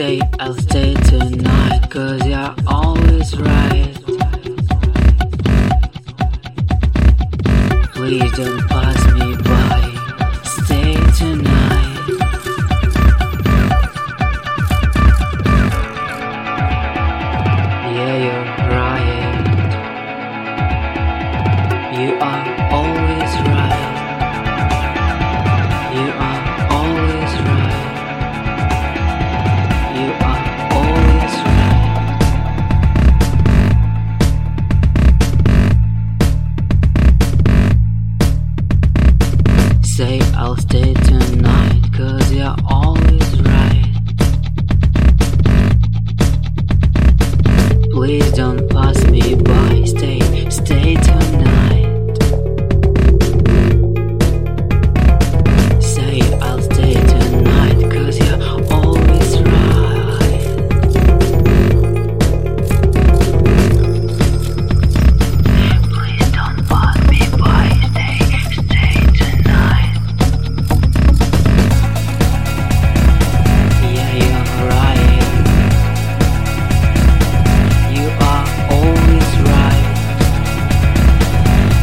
Say I'll stay tonight, cause you're always right. Please don't pass me by. Stay tonight. Yeah, you're right. You are I'll stay tonight, cause you're always right. Please don't pass me by. Stay, stay tonight.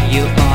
you